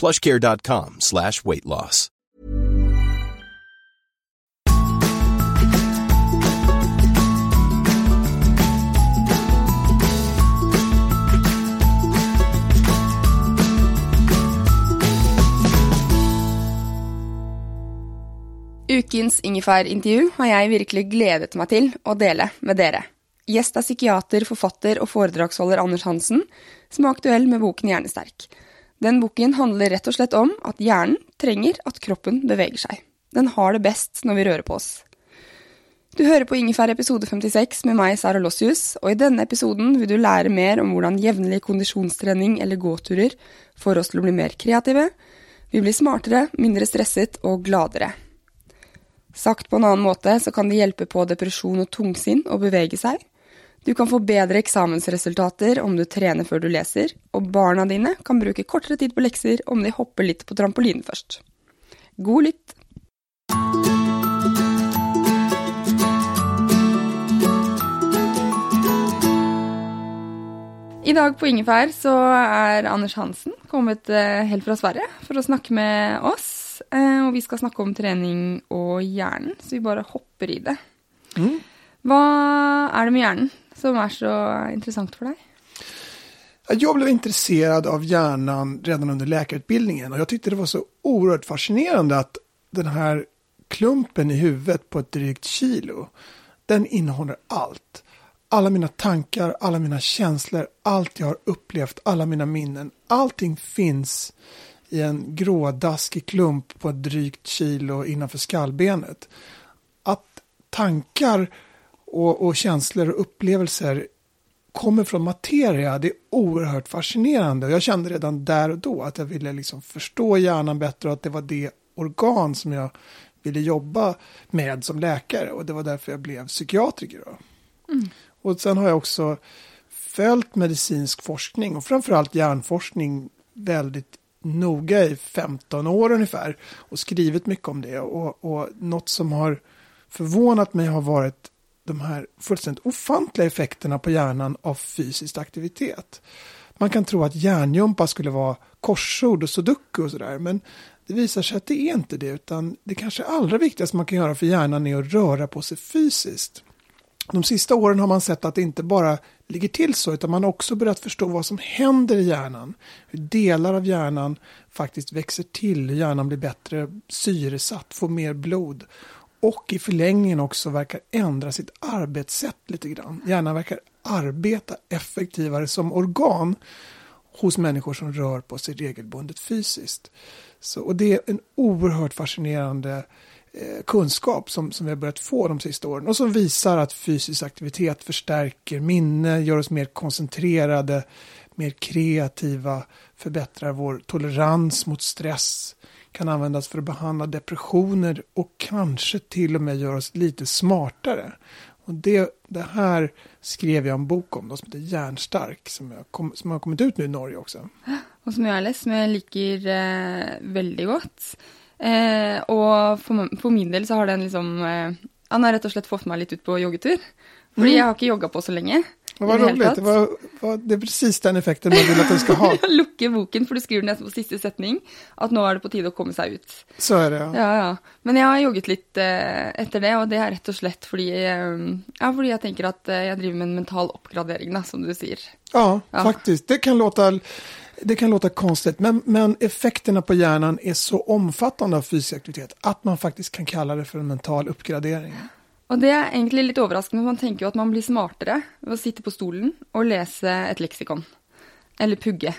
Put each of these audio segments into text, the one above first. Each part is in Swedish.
plushcare.com slash weight loss. Ukens ingefær-intervju har jeg virkelig gledet meg til å dele med dere. Gjest er psykiater, forfatter og foredragsholder Anders Hansen, som er aktuell med boken Hjernesterk. Den boken handler rett og slett om at hjernen trenger at kroppen beveger seg. Den har det best når vi rører på oss. Du hører på Ingefær episode 56 med meg, Sara Lossius, og i denne episoden vil du lære mer om hvordan jevnlig kondisjonstrening eller gåturer får oss til å bli mer kreative, vi blir smartere, mindre stresset og gladere. Sagt på en annen måte så kan det hjelpe på depresjon og tungsinn å bevege seg. Du kan få bedre eksamensresultater om du trener før du leser, og barna dine kan bruke kortere tid på lekser om de hopper litt på trampolinen først. God lytt! I dag på Ingefær så er Anders Hansen kommet eh, helt fra Sverige for å snakke med oss. Eh, og vi skal snakke om trening og hjernen, så vi bare hopper i det. Hva er det med hjernen som är så intressant för dig? Jag blev intresserad av hjärnan redan under läkarutbildningen och jag tyckte det var så oerhört fascinerande att den här klumpen i huvudet på ett drygt kilo, den innehåller allt. Alla mina tankar, alla mina känslor, allt jag har upplevt, alla mina minnen, allting finns i en grådaskig klump på ett drygt kilo innanför skallbenet. Att tankar och, och känslor och upplevelser kommer från materia, det är oerhört fascinerande. Jag kände redan där och då att jag ville liksom förstå hjärnan bättre och att det var det organ som jag ville jobba med som läkare och det var därför jag blev psykiatriker. Mm. Och sen har jag också följt medicinsk forskning och framförallt hjärnforskning väldigt noga i 15 år ungefär och skrivit mycket om det och, och något som har förvånat mig har varit de här fullständigt ofantliga effekterna på hjärnan av fysisk aktivitet. Man kan tro att hjärngympa skulle vara korsord och sudoku och sådär, men det visar sig att det är inte det, utan det kanske allra viktigaste man kan göra för hjärnan är att röra på sig fysiskt. De sista åren har man sett att det inte bara ligger till så, utan man har också börjat förstå vad som händer i hjärnan. Hur delar av hjärnan faktiskt växer till, hur hjärnan blir bättre syresatt, får mer blod och i förlängningen också verkar ändra sitt arbetssätt lite grann. Hjärnan verkar arbeta effektivare som organ hos människor som rör på sig regelbundet fysiskt. Så, och det är en oerhört fascinerande eh, kunskap som, som vi har börjat få de sista åren och som visar att fysisk aktivitet förstärker minne, gör oss mer koncentrerade, mer kreativa, förbättrar vår tolerans mot stress, kan användas för att behandla depressioner och kanske till och med göra oss lite smartare. Och det, det här skrev jag en bok om då, som heter Hjärnstark som, kom, som har kommit ut nu i Norge också. Och som jag har läst, som jag liker eh, väldigt gott. Eh, och för, för min del så har den liksom, eh, han har rätt och slett fått mig lite ut på joggetur. För mm. jag har inte joggat på så länge. Vad var roligt, det, var, var, det är precis den effekten man vill att den ska ha. Lukke boken, för du skriver nästan på sista setning, att nu är det på tid att komma sig ut. Så är det, ja. ja, ja. Men jag har joggat lite eh, efter det, och det är rätt och slett för eh, ja, jag tänker att eh, jag driver med en mental uppgradering, som du säger. Ja, ja, faktiskt. Det kan låta det kan låta konstigt, men, men effekterna på hjärnan är så omfattande av fysisk aktivitet att man faktiskt kan kalla det för en mental uppgradering. Och det är egentligen lite överraskande, man tänker ju att man blir smartare av att sitta på stolen och läsa ett lexikon. Eller pugge.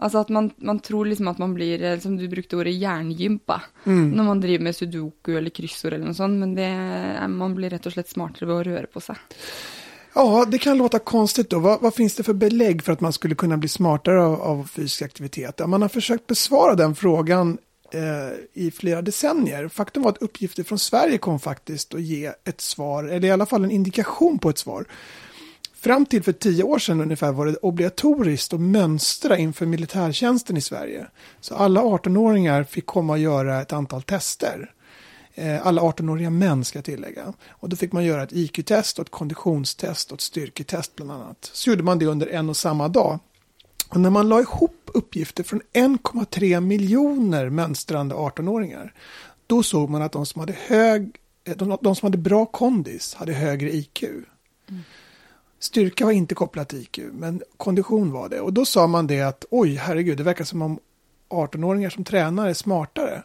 Alltså att man, man tror liksom att man blir, eh, som du brukade ordet, hjärngympa. Mm. När man driver med sudoku eller kryssor eller något sånt. Men det, man blir rätt och slett smartare av att röra på sig. Ja, det kan låta konstigt då. Vad, vad, finns det för belägg för att man skulle kunna bli smartare av, av fysisk aktivitet? Ja, man har försökt besvara den frågan eh, i flera decennier. Faktum var att uppgifter från Sverige kom faktiskt att ge ett svar, eller i alla fall en indikation på ett svar. Fram till för tio år sedan ungefär var det obligatoriskt att mönstra inför militärtjänsten i Sverige. Så alla 18-åringar fick komma och göra ett antal tester. Eh, alla 18-åriga män ska jag tillägga. Och då fick man göra ett IQ-test och ett konditionstest och ett styrketest bland annat. Så gjorde man det under en och samma dag. Och när man la ihop uppgifter från 1,3 miljoner mönstrande 18-åringar, då såg man att de som hade, hög, eh, de, de som hade bra kondis hade högre IQ. Mm. Styrka var inte kopplat till IQ, men kondition var det. Och då sa man det att oj, herregud, det verkar som om 18-åringar som tränar är smartare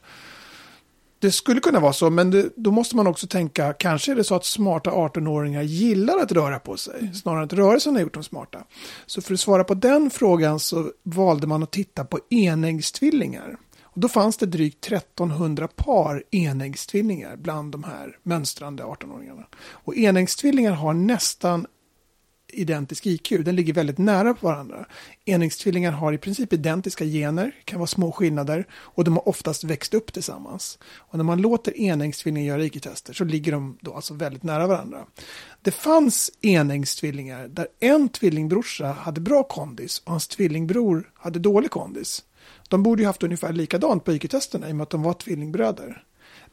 det skulle kunna vara så, men det, då måste man också tänka, kanske är det så att smarta 18-åringar gillar att röra på sig, snarare än att rörelsen har gjort dem smarta. Så för att svara på den frågan så valde man att titta på enäggstvillingar. Och då fanns det drygt 1300 par enäggstvillingar bland de här mönstrande 18-åringarna. Och enäggstvillingar har nästan identisk IQ. Den ligger väldigt nära på varandra. Enäggstvillingar har i princip identiska gener, kan vara små skillnader och de har oftast växt upp tillsammans. Och när man låter enäggstvillingar göra IQ-tester så ligger de då alltså väldigt nära varandra. Det fanns enäggstvillingar där en tvillingbrorsa hade bra kondis och hans tvillingbror hade dålig kondis. De borde ju haft ungefär likadant på IQ-testerna i och med att de var tvillingbröder.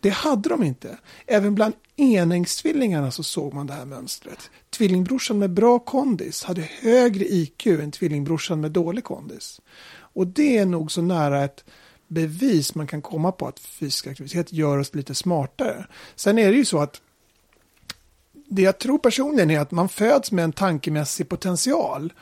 Det hade de inte. Även bland enäggstvillingarna så såg man det här mönstret. Tvillingbrorsan med bra kondis hade högre IQ än tvillingbrorsan med dålig kondis. Och det är nog så nära ett bevis man kan komma på att fysisk aktivitet gör oss lite smartare. Sen är det ju så att det jag tror personligen är att man föds med en tankemässig potential.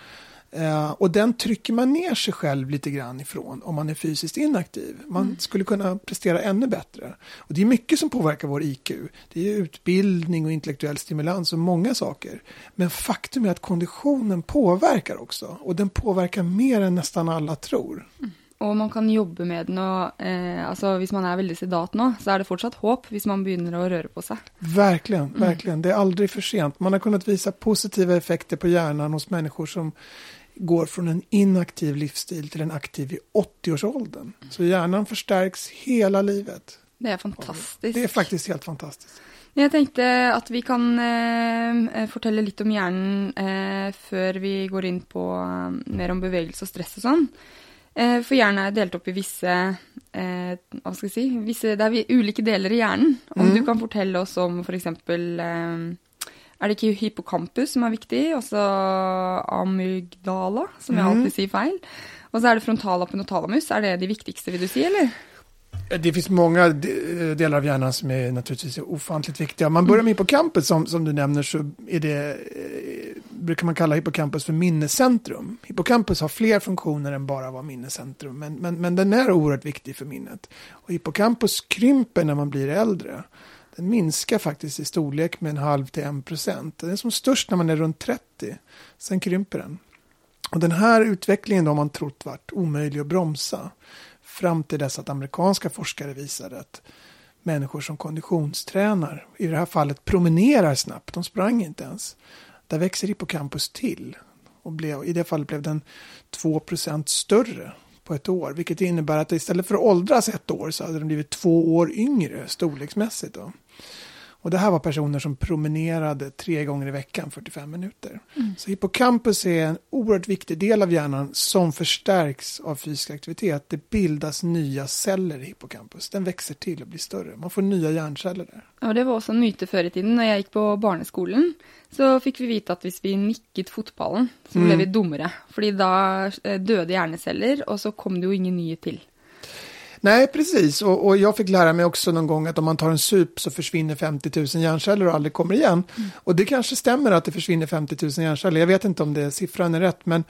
Eh, och den trycker man ner sig själv lite grann ifrån om man är fysiskt inaktiv. Man mm. skulle kunna prestera ännu bättre. Och det är mycket som påverkar vår IQ. Det är utbildning och intellektuell stimulans och många saker. Men faktum är att konditionen påverkar också. Och den påverkar mer än nästan alla tror. Mm. Och man kan jobba med den och eh, alltså, om man är väldigt sedat nu så är det fortsatt hopp om man börjar att röra på sig. Verkligen, mm. verkligen. Det är aldrig för sent. Man har kunnat visa positiva effekter på hjärnan hos människor som går från en inaktiv livsstil till en aktiv i 80-årsåldern. Så hjärnan förstärks hela livet. Det är fantastiskt. Det är faktiskt helt fantastiskt. Jag tänkte att vi kan eh, berätta lite om hjärnan eh, för vi går in på eh, mer om bevegelse och stress och sånt. Eh, för hjärnan är delt upp i vissa, eh, vad ska jag säga, vissa, det är olika delar i hjärnan. Om mm. du kan berätta oss om exempel eh, er det ikke hippocampus som er viktig, og så amygdala, som jeg mm. alltid sier feil. Och så är det frontallappen och talamus. Är det det viktigaste vill du säga eller? Det finns många eh, delar av hjärnan som är naturligtvis ofantligt viktiga. Om man börjar med hippocampus som, som du nämner så är det, eh, brukar man kalla hippocampus för minnescentrum. Hippocampus har fler funktioner än bara vara minnescentrum, men, men, men den är oerhört viktig för minnet. Och hippocampus krymper när man blir äldre den minskar faktiskt i storlek med en halv till en procent. Den är som störst när man är runt 30. Sen krymper den. Och den här utvecklingen har man trott varit omöjlig att bromsa. Fram till dess att amerikanska forskare visade att människor som konditionstränar, i det här fallet promenerar snabbt, de sprang inte ens. Där växer hippocampus till. Och blev, I det fallet blev den 2% större på ett år. Vilket innebär att istället för att åldras ett år så hade den blivit två år yngre storleksmässigt. Då. Och det här var personer som promenerade tre gånger i veckan, 45 minuter. Mm. Så hippocampus är en oerhört viktig del av hjärnan som förstärks av fysisk aktivitet. Det bildas nya celler i hippocampus. Den växer till och blir större. Man får nya hjärnceller där. Ja, det var också en myte förr i tiden. När jag gick på barneskolan så fick vi veta att om vi nickade fotbollen så blev mm. vi dummare. För då eh, döde hjärnceller och så kom det ju inga nya till. Nej, precis. Och, och, jag fick lära mig också någon gång att om man tar en sup så försvinner 50 000 hjärnceller och aldrig kommer igen. Mm. Och det kanske stämmer att det försvinner 50 000 hjärnceller. Jag vet inte om det, siffran är rätt, men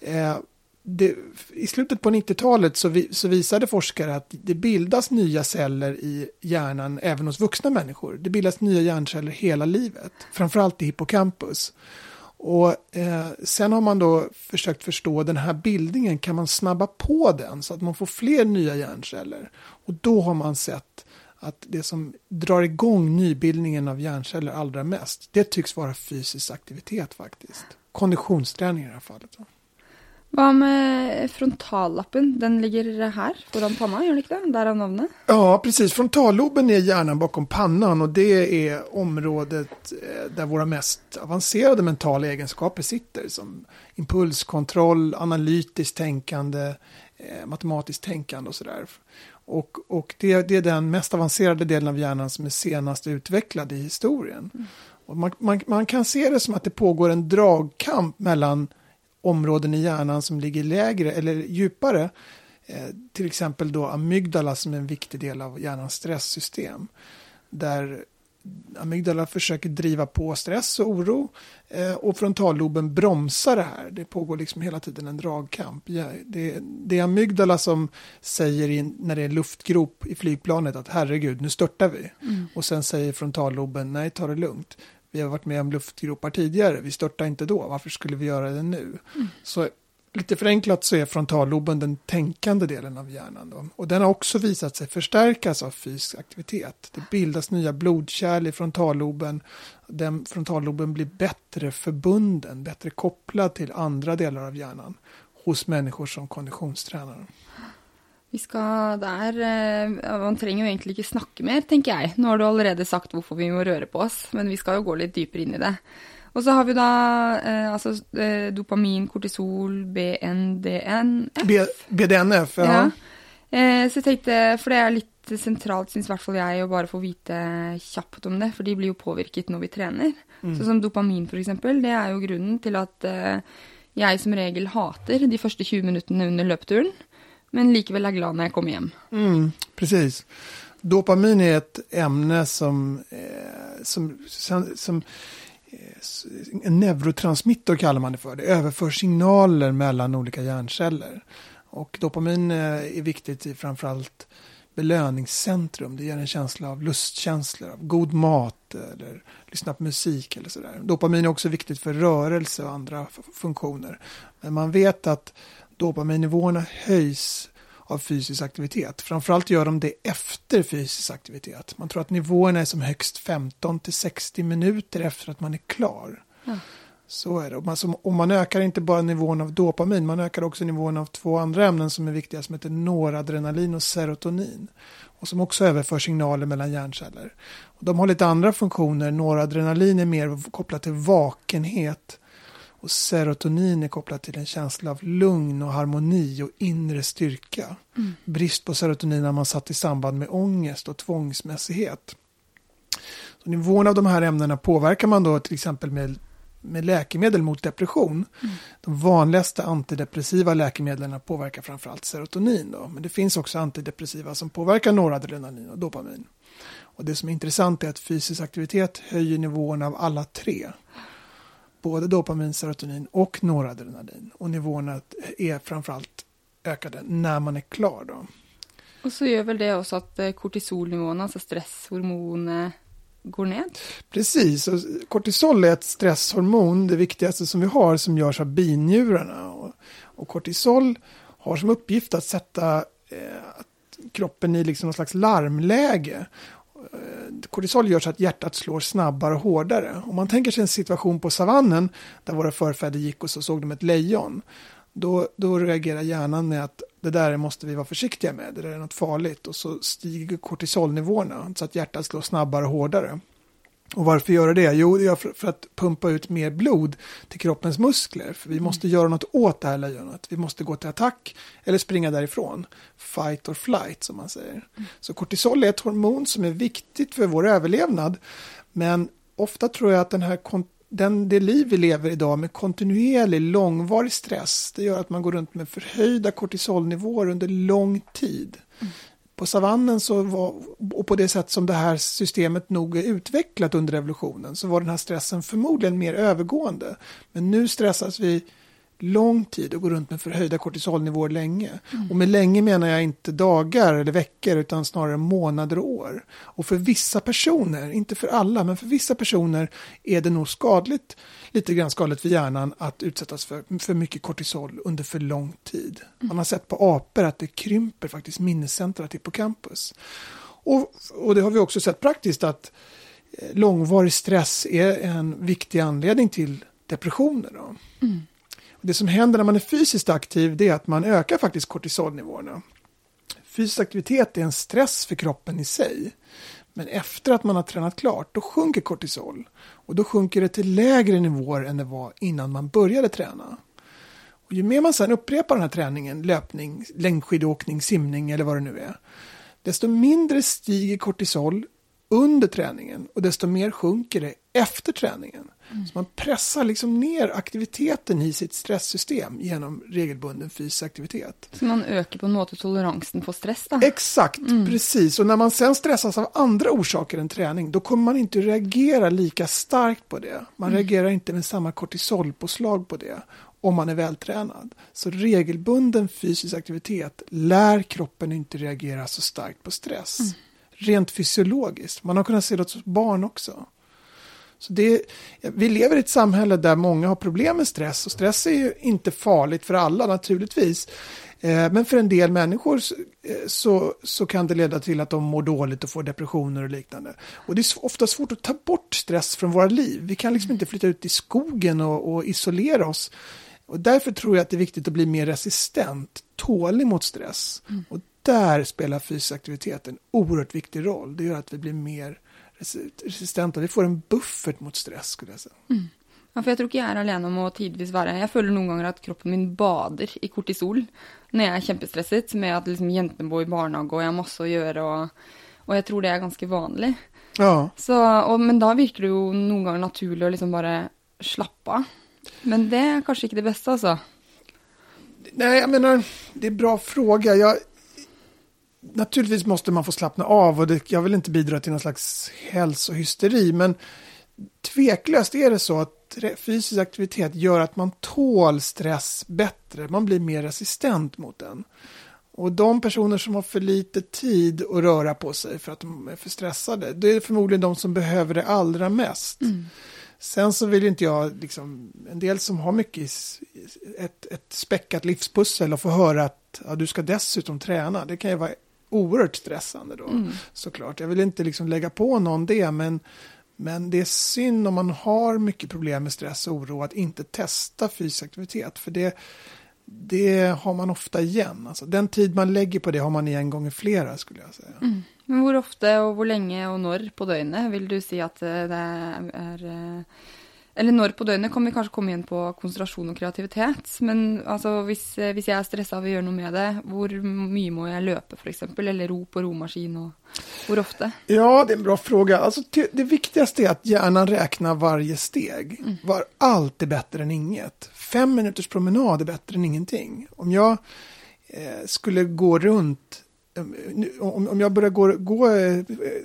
eh, det, i slutet på 90-talet så, vi, så, visade forskare att det bildas nya celler i hjärnan även hos vuxna människor. Det bildas nya hjärnceller hela livet, framförallt i hippocampus. Och eh, sen har man då försökt förstå den här bildningen, kan man snabba på den så att man får fler nya hjärnceller? Och då har man sett att det som drar igång nybildningen av hjärnceller allra mest, det tycks vara fysisk aktivitet faktiskt. Konditionsträning i det här fallet. Vad med frontallappen? Den ligger här foran pannan, gör den inte det? Därav namnet? Ja, precis. Frontalloben är hjärnan bakom pannan och det är området eh, där våra mest avancerade mentala egenskaper sitter. Som impulskontroll, analytiskt tänkande, eh, matematiskt tänkande och sådär. Och, och det, det, är den mest avancerade delen av hjärnan som är senast utvecklad i historien. Mm. Man, man, man kan se det som att det pågår en dragkamp mellan områden i hjärnan som ligger lägre eller djupare. Eh, till exempel då amygdala som är en viktig del av hjärnans stresssystem. Där amygdala försöker driva på stress och oro eh, och frontalloben bromsar det här. Det pågår liksom hela tiden en dragkamp. Ja, det, det, är amygdala som säger in, när det är luftgrop i flygplanet att herregud, nu störtar vi. Mm. Och sen säger frontalloben nej, ta det lugnt vi har varit med om luftgropar tidigare, vi störtar inte då, varför skulle vi göra det nu? Mm. Så lite förenklat så är frontalloben den tänkande delen av hjärnan. Då. Och den har också visat sig förstärkas av fysisk aktivitet. Det bildas nya blodkärl i frontalloben. Den frontalloben blir bättre förbunden, bättre kopplad till andra delar av hjärnan hos människor som konditionstränar. Vi skal der eh, Man trenger jo egentlig ikke snakke mer, tenker jeg. Nå har du allerede sagt hvorfor vi må røre på oss, men vi skal jo gå litt dypere inn i det. Og så har vi da eh, altså eh, dopamin, kortisol, BNDNF. B BDNF, ja. ja. Eh, så jeg tenkte, for det er litt sentralt, syns i hvert fall jeg, å bare få vite kjapt om det. For de blir jo påvirket når vi trener. Mm. Så som dopamin, eksempel, det er jo grunnen til at eh, jeg som regel hater de første 20 minuttene under løpeturen men likväl är glad när jag kommer hem. Mm, precis. Dopamin är ett ämne som, eh, som, som, som eh, en neurotransmitter kallar man det för. Det överför signaler mellan olika hjärnceller. Och dopamin eh, är viktigt i framförallt belöningscentrum. Det ger en känsla av lustkänslor, av god mat eller lyssna på musik eller sådär. Dopamin är också viktigt för rörelse och andra funktioner. Men man vet att dopaminnivåerna höjs av fysisk aktivitet. Framförallt gör de det efter fysisk aktivitet. Man tror att nivåerna är som högst 15 till 60 minuter efter att man är klar. Ja. Så är det. Och man, som, och man ökar inte bara nivån av dopamin, man ökar också nivån av två andra ämnen som är viktiga som heter noradrenalin och serotonin. Och som också överför signaler mellan hjärnceller. Och de har lite andra funktioner. Noradrenalin är mer kopplat till vakenhet och serotonin är kopplat till en känsla av lugn och harmoni och inre styrka. Mm. Brist på serotonin har man satt i samband med ångest och tvångsmässighet. Så nivån av de här ämnena påverkar man då till exempel med, med läkemedel mot depression. Mm. De vanligaste antidepressiva läkemedlen påverkar framförallt serotonin. Då. Men det finns också antidepressiva som påverkar noradrenalin och dopamin. Och det som är intressant är att fysisk aktivitet höjer nivåerna av alla tre både dopamin, serotonin och noradrenalin. Och nivåerna är framförallt ökade när man är klar. Då. Och så gör väl det också att eh, kortisolnivån, alltså stresshormonet, går ner. Precis, och kortisol är ett stresshormon, det viktigaste som vi har, som görs av binjurarna. Och, och kortisol har som uppgift att sätta eh, kroppen i liksom någon slags larmläge. Eh, kortisol gör så att hjärtat slår snabbare och hårdare. Om man tänker sig en situation på savannen där våra förfäder gick och så såg de ett lejon. Då, då reagerar hjärnan med att det där måste vi vara försiktiga med, det där är något farligt. Och så stiger kortisolnivåerna så att hjärtat slår snabbare och hårdare. Och varför göra det? Jo, det är för, att pumpa ut mer blod till kroppens muskler. För vi måste göra något åt det här lejonet. Vi måste gå till attack eller springa därifrån. Fight or flight som man säger. Så kortisol är ett hormon som är viktigt för vår överlevnad. Men ofta tror jag att den här den, det liv vi lever idag med kontinuerlig långvarig stress, det gör att man går runt med förhöjda kortisolnivåer under lång tid. Mm på savannen så var, och på det sätt som det här systemet nog är utvecklat under revolutionen så var den här stressen förmodligen mer övergående. Men nu stressas vi lång tid och går runt med förhöjda kortisolnivåer länge. Mm. Och med länge menar jag inte dagar eller veckor utan snarare månader och år. Och för vissa personer, inte för alla, men för vissa personer är det nog skadligt, lite grann skadligt för hjärnan att utsättas för för mycket kortisol under för lång tid. Mm. Man har sett på apor att det krymper faktiskt minnescentrat på campus. Och, och det har vi också sett praktiskt att eh, långvarig stress är en viktig anledning till depressioner. Då. Mm. Det som händer när man är fysiskt aktiv det är att man ökar faktiskt kortisolnivåerna. Fysisk aktivitet är en stress för kroppen i sig. Men efter att man har tränat klart, då sjunker kortisol. Och då sjunker det till lägre nivåer än det var innan man började träna. Och ju mer man sedan upprepar den här träningen, löpning, längdskidåkning, simning eller vad det nu är, desto mindre stiger kortisol under träningen och desto mer sjunker det efter träningen. Mm. Så man pressar liksom ner aktiviteten i sitt stresssystem genom regelbunden fysisk aktivitet. Så man ökar på något toleransen på stress då? Exakt, mm. precis. Och när man sen stressas av andra orsaker än träning, då kommer man inte reagera lika starkt på det. Man mm. reagerar inte med samma kortisolpåslag på det om man är vältränad. Så regelbunden fysisk aktivitet lär kroppen inte reagera så starkt på stress. Rent fysiologiskt. Man har kunnat se det hos barn också. Så det, vi lever i ett samhälle där många har problem med stress och stress är ju inte farligt för alla naturligtvis. Eh, men för en del människor eh, så, så kan det leda till att de mår dåligt och får depressioner och liknande. Och det är ofta svårt att ta bort stress från våra liv. Vi kan liksom inte flytta ut i skogen och, och isolera oss. Och därför tror jag att det är viktigt att bli mer resistent, tålig mot stress. Mm. Och där spelar fysisk aktivitet en oerhört viktig roll. Det gör att vi blir mer resistenta. Vi får en buffert mot stress skulle jag säga. Mm. Ja, för jag tror inte jag är alene om att tidvis vara. Jag känner någon gånger att kroppen min badar i kortisol när jag är jättestressad med att liksom jentene bor i barnhage och jag har att göra och, och jag tror det är ganska vanligt. Ja. Så, och, men då verkar det ju någon gång naturligt att liksom bara slappa. Men det är kanske inte det bästa alltså. Nej, jag menar, det är en bra fråga. Jag, naturligtvis måste man få slappna av och det, jag vill inte bidra till någon slags hälsohysteri, men tveklöst är det så att fysisk aktivitet gör att man tål stress bättre, man blir mer resistent mot den. Och de personer som har för lite tid att röra på sig för att de är för stressade, det är förmodligen de som behöver det allra mest. Mm. Sen så vill inte jag, liksom, en del som har mycket ett, ett späckat livspussel och få höra att ja, du ska dessutom träna, det kan ju vara oerhört stressande då mm. såklart. Jag vill inte liksom lägga på någon det, men, men det är synd om man har mycket problem med stress och oro att inte testa fysisk aktivitet. För det, det har man ofta igen. Alltså, den tid man lägger på det har man igen gånger flera skulle jag säga. Mm. Men hur ofta och hur länge och när på dygnet vill du säga att det är eh, eller når på døgnet kan vi kanskje komme inn på konsentrasjon og kreativitet. Men altså, hvis, eh, hvis jeg er stressa av å gjøre noe med det, hvor mye må jeg løpe f.eks.? Eller ro på romaskin? Och hur ofta? Ja, det är en bra fråga. Alltså, det viktigaste är att hjärnan räknar varje steg. Mm. Var allt är bättre än inget. Fem minuters promenad är bättre än ingenting. Om jag eh, skulle gå runt om, jag börjar gå, gå,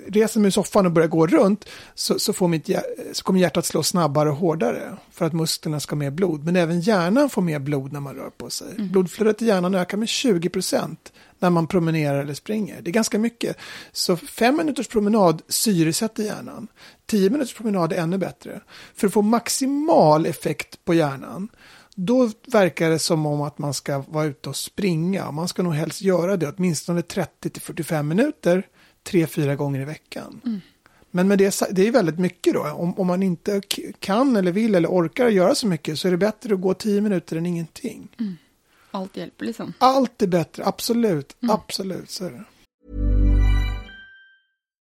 reser mig i soffan och börjar gå runt så, så, får mitt, så kommer hjärtat slå snabbare och hårdare för att musklerna ska ha mer blod. Men även hjärnan får mer blod när man rör på sig. Mm. Blodflödet i hjärnan ökar med 20 procent när man promenerar eller springer. Det är ganska mycket. Så fem minuters promenad syresätter hjärnan. Tio minuters promenad är ännu bättre. För att få maximal effekt på hjärnan då verkar det som om att man ska vara ute och springa. Man ska nog helst göra det åtminstone 30 45 minuter tre, fyra gånger i veckan. Mm. Men med det, det är väldigt mycket då. Om, om, man inte kan eller vill eller orkar göra så mycket så är det bättre att gå tio minuter än ingenting. Mm. Allt hjälper liksom. Allt är bättre, absolut. Mm. Absolut, så är det.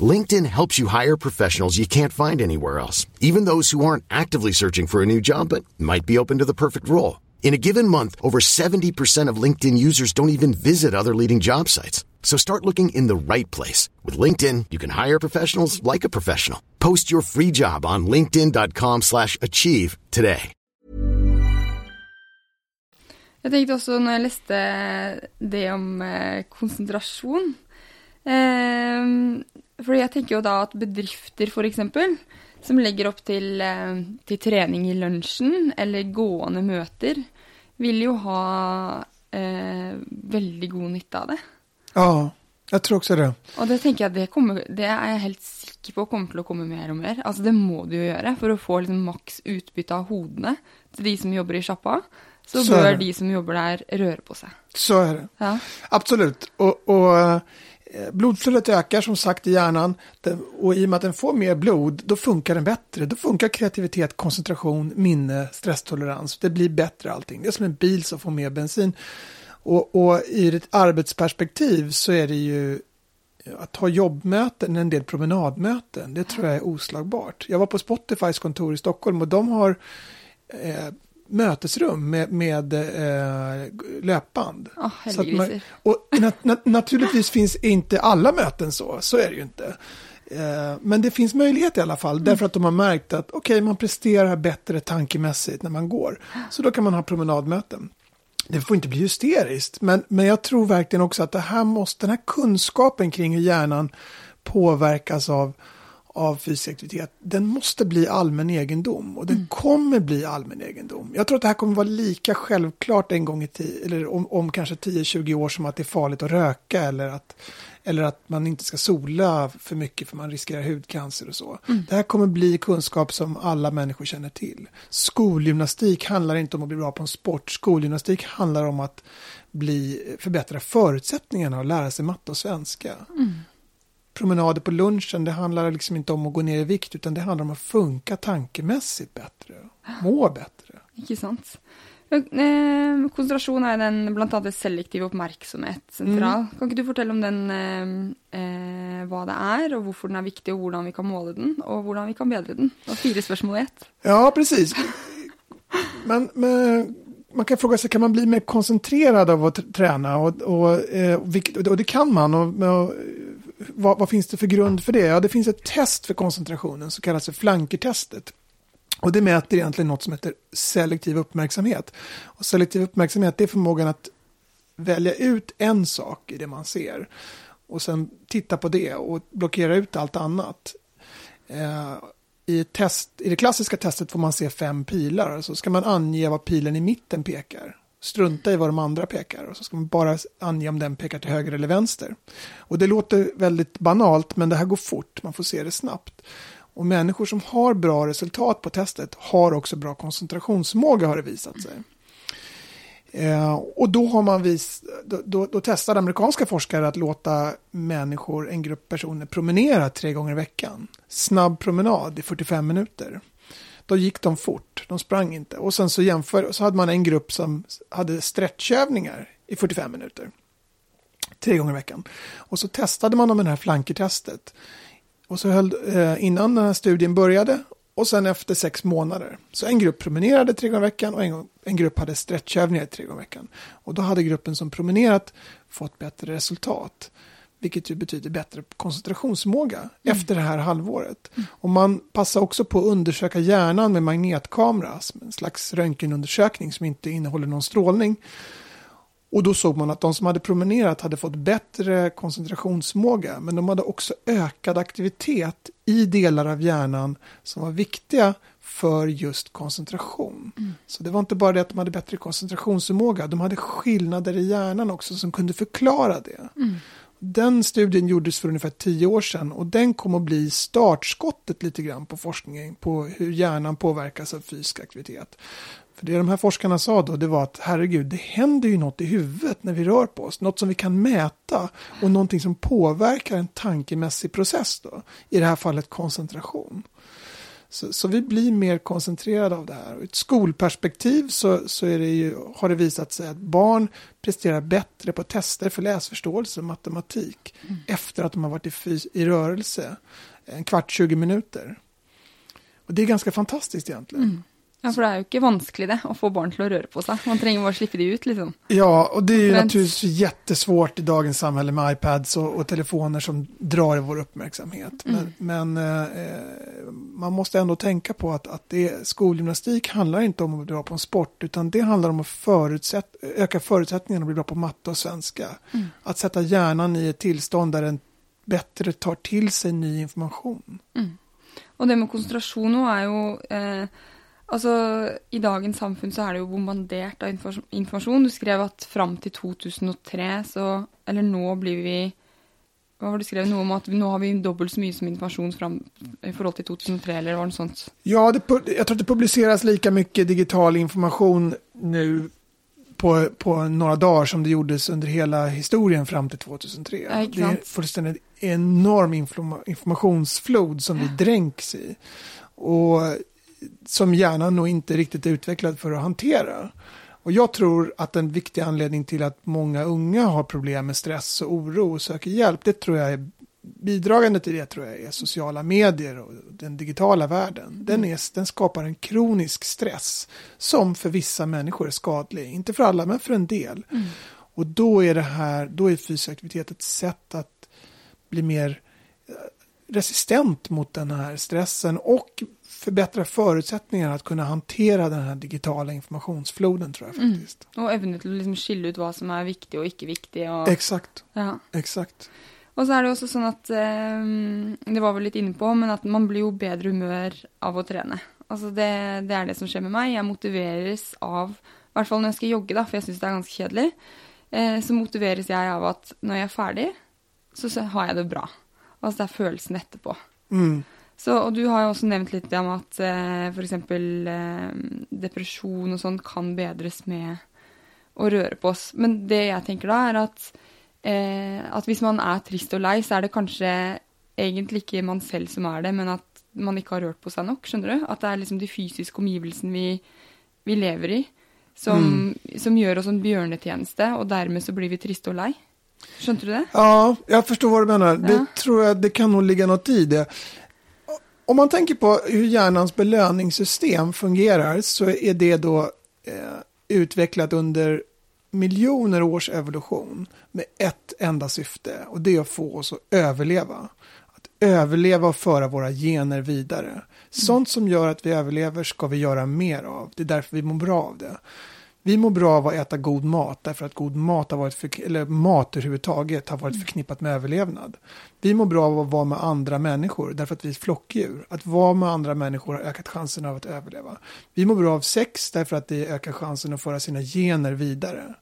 LinkedIn helps you hire professionals you can't find anywhere else, even those who aren't actively searching for a new job but might be open to the perfect role. In a given month, over 70% of LinkedIn users don't even visit other leading job sites. So start looking in the right place. With LinkedIn, you can hire professionals like a professional. Post your free job on linkedin.com slash achieve today. Jeg tenkte også når jeg leste det om eh, konsentrasjon eh, Fordi jeg tenker jo da at bedrifter, eksempel, som legger opp til, eh, til trening i lunsjen eller gående møter, vil jo ha eh, veldig god nytte av det. Ja, jag tror också det. Og det tenker jeg, det, kommer, det er jeg helt sikker på kommer til å komme mer og mer. Altså Det må du jo gjøre for å få liksom maks utbytte av hodene til de som jobber i sjappa. Så, Så er bør de som jobber der, røre på seg. Så är det. Ja. Absolut. Och, och eh, Eh, blodflödet ökar som sagt i hjärnan. Och i och med att den får mer blod, då funkar den bättre. Då funkar kreativitet, koncentration, minne, stresstolerans. Det blir bättre allting. Det är som en bil som får mer bensin. Och, och i ett arbetsperspektiv så är det ju att ha jobbmöten, en del promenadmöten, det tror jag är oslagbart. Jag var på Spotifys kontor i Stockholm och de har eh, mötesrum med, med eh, löpband. Åh, Så man, och nat, nat, naturligtvis finns inte alla möten så, så är det ju inte. Eh, men det finns möjlighet i alla fall, därför att de har märkt att okej, man presterar bättre tankemässigt när man går. Så då kan man ha promenadmöten. Det får inte bli hysteriskt, men, men jag tror verkligen också att det här måste, den här kunskapen kring hur hjärnan påverkas av, av fysisk aktivitet, den måste bli allmän egendom och den kommer bli allmän egendom. Jag tror att det här kommer vara lika självklart en gång i tiden, eller om, om kanske 10-20 år som att det är farligt att röka eller att, eller att man inte ska sola för mycket för man riskerar hudcancer och så. Det här kommer bli kunskap som alla människor känner till. Skolgymnastik handlar inte om att bli bra på en sport. Skolgymnastik handlar om att bli, förbättra förutsättningarna och lära sig matte och svenska. Promenader på lunchen, det handlar liksom inte om att gå ner i vikt utan det handlar om att funka tankemässigt bättre. Må bättre. Ikke sant. Eh, konsentrasjon er den annet selektiv oppmerksomhet sentral. Mm. Kan ikke du fortelle om den, eh, eh, hva det er, og hvorfor den er viktig, og hvordan vi kan måle den, og hvordan vi kan bedre den? Det var fire spørsmål i ett. Ja, precis. Men, men man kan fråga sig, kan man bli mer koncentrerad av att träna? Och, och, eh, vilket, och det kan man. Och, och, vad, vad finns det för grund för det? Ja, det finns ett test för koncentrationen som kallas för flankertestet. Och det mäter egentligen något som heter selektiv uppmärksamhet. Och selektiv uppmärksamhet det är förmågan att välja ut en sak i det man ser. Och sen titta på det och blockera ut allt annat. Eh, i, test, I det klassiska testet får man se fem pilar. Så ska man ange vad pilen i mitten pekar. Strunta i vad de andra pekar. Och så ska man bara ange om den pekar till höger eller vänster. Och det låter väldigt banalt men det här går fort. Man får se det snabbt. Och människor som har bra resultat på testet har också bra koncentrationsförmåga har det visat sig. Eh, och då har man vis, då, då, då testade amerikanska forskare att låta människor, en grupp personer, promenera tre gånger i veckan. Snabb promenad i 45 minuter. Då gick de fort, de sprang inte. Och sen så jämför, så hade man en grupp som hade stretchövningar i 45 minuter. Tre gånger i veckan. Och så testade man dem med det här flankertestet. Och så höll, eh, innan den här studien började och sen efter sex månader. Så en grupp promenerade tre gånger i veckan och en, en grupp hade stretchövningar tre gånger i veckan. Och då hade gruppen som promenerat fått bättre resultat. Vilket ju betyder bättre koncentrationsförmåga efter det här halvåret. Och man passar också på att undersöka hjärnan med magnetkamera. Som en slags röntgenundersökning som inte innehåller någon strålning. Och då såg man att de som hade promenerat hade fått bättre koncentrationsförmåga. Men de hade också ökad aktivitet i delar av hjärnan som var viktiga för just koncentration. Så det var inte bara det att de hade bättre koncentrationsförmåga. De hade skillnader i hjärnan också som kunde förklara det. Den studien gjordes för ungefär tio år sedan och den kom att bli startskottet lite grann på forskningen på hur hjärnan påverkas av fysisk aktivitet. För det de här forskarna sa då, det var att herregud, det händer ju något i huvudet när vi rör på oss. Något som vi kan mäta och någonting som påverkar en tankemässig process då. I det här fallet koncentration. Så, så, vi blir mer koncentrerade av det här. Ur ett skolperspektiv så, så det ju, har det visat sig att barn presterar bättre på tester för läsförståelse och matematik mm. efter att de har varit i, fys, i rörelse en kvart, 20 minuter. Och det är ganska fantastiskt egentligen. Mm. Ja, för det är ju inte vanskligt det, att få barn till att röra på sig. Man tränger bara släppa det ut liksom. Ja, och det är ju Men... naturligtvis jättesvårt i dagens samhälle med iPads och, och telefoner som drar vår uppmärksamhet. Mm. Men, men eh, man måste ändå tänka på att, att det, skolgymnastik handlar inte om att bli bra på en sport, utan det handlar om att förutsätt, öka förutsättningarna att bli bra på matte och svenska. Mm. Att sätta hjärnan i ett tillstånd där den bättre tar till sig ny information. Mm. Och det med koncentration är ju eh, Altså, I dagens samfunn så er det jo bombardert av informasjon. Du skrev at fram til 2003 så Eller nå blir vi hva var det skrevet noe om at nå har vi dobbelt så mye som informasjon fram, i forhold till 2003, eller var det sånt? Ja, det, jag tror att det publiceras lika mycket digital information nu på, på några dagar som det gjordes under hela historien fram till 2003. Ja, det är fullständigt enorm informationsflod som vi dränks i. Och som hjärnan nog inte riktigt är utvecklad för att hantera. Och jag tror att en viktig anledning till att många unga har problem med stress och oro och söker hjälp, det tror jag är bidragande till det tror jag är sociala medier och den digitala världen. Den, är, den skapar en kronisk stress som för vissa människor är skadlig. Inte för alla, men för en del. Mm. Och då är det här, då är fysisk aktivitet ett sätt att bli mer eh, resistent mot den här stressen och förbättra förutsättningarna att kunna hantera den här digitala informationsfloden tror jag mm. faktiskt. Mm. Och även till liksom skilja ut vad som är viktigt och icke viktigt. Och... Exakt. Ja. Exakt. Och så är det också så att, eh, det var väl lite inne på, men att man blir ju bättre humör av att träna. Alltså det, det är det som sker med mig. Jag motiveras av, i alla fall när jag ska jogga då, för jag syns det är ganska kedligt, eh, så motiveras jag av att när jag är färdig så, så har jag det bra. Alltså det är känslan efterpå. Mm. Så, og du har jo også nevnt litt om at eh, f.eks. Eh, depresjon og sånn kan bedres med å røre på oss. Men det jeg tenker da, er at, eh, at hvis man er trist og lei, så er det kanskje egentlig ikke man selv som er det, men at man ikke har rørt på seg nok. Skjønner du? At det er liksom de fysiske omgivelsene vi, vi lever i, som, mm. som gjør oss en bjørnetjeneste, og dermed så blir vi triste og lei. Skjønte du det? Ja, jag förstår vad du menar. Ja. Det tror jag, det kan nog ligga något i det. Om man tänker på hur hjärnans belöningssystem fungerar så är det då eh, utvecklat under miljoner års evolution med ett enda syfte och det är att få oss att överleva. Att överleva och föra våra gener vidare. Sånt som gör att vi överlever ska vi göra mer av. Det är därför vi mår bra av det. Vi mår bra av att äta god mat därför att god mat har varit, för, eller mat överhuvudtaget har varit mm. förknippat med överlevnad. Vi mår bra av att vara med andra människor därför att vi är flockdjur. Att vara med andra människor har ökat chansen av att överleva. Vi mår bra av sex därför att det ökar chansen att föra sina gener vidare.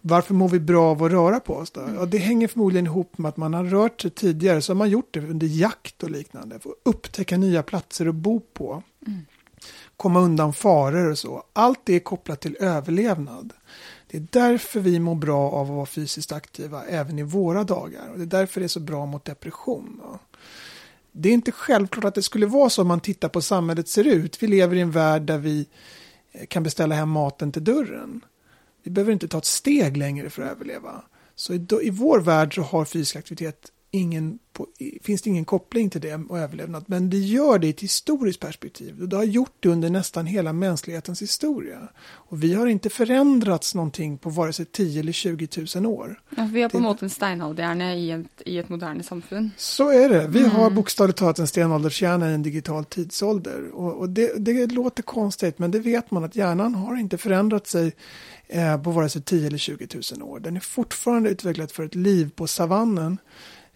Varför mår vi bra av att röra på oss då? Ja, det hänger förmodligen ihop med att man har rört sig tidigare så har man gjort det under jakt och liknande. För att upptäcka nya platser att bo på. Mm komma undan faror och så. Allt det är kopplat till överlevnad. Det är därför vi mår bra av att vara fysiskt aktiva även i våra dagar. Och det är därför det är så bra mot depression. Det är inte självklart att det skulle vara så om man tittar på samhället ser ut. Vi lever i en värld där vi eh, kan beställa hem maten till dörren. Vi behöver inte ta ett steg längre för att överleva. Så i, i vår värld så har fysisk aktivitet ingen, finns det ingen koppling till det och överlevnad. Men det gör det i ett historiskt perspektiv. Och det har gjort det under nästan hela mänsklighetens historia. Och vi har inte förändrats någonting på vare sig 10 eller 20 000 år. Ja, vi har på något en stenålderhjärna i ett, i ett modernt samfund. Så är det. Vi mm. har bokstavligt talat en stenåldershjärna i en digital tidsålder. Och, och det, det låter konstigt, men det vet man att hjärnan har inte förändrat sig eh, på vare sig 10 eller 20 000 år. Den är fortfarande utvecklad för ett liv på savannen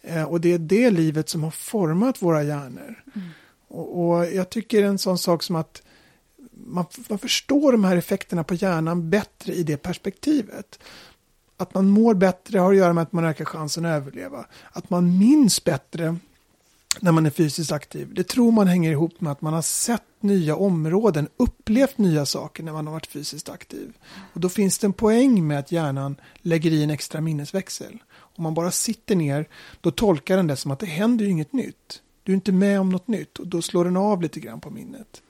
Eh, och det är det livet som har format våra hjärnor. Mm. Och, och, jag tycker en sån sak som att man, man förstår de här effekterna på hjärnan bättre i det perspektivet. att man mår bättre har att göra med att man ökar chansen att överleva. Att man minns bättre när man är fysiskt aktiv. Det tror man hänger ihop med att man har sett nya områden, upplevt nya saker när man har varit fysiskt aktiv. Och då finns det en poäng med att hjärnan lägger i en extra minnesväxel. Om man bara sitter ner, då tolkar den det som att det händer ju inget nytt. Du är inte med om något nytt och då slår den av lite grann på minnet.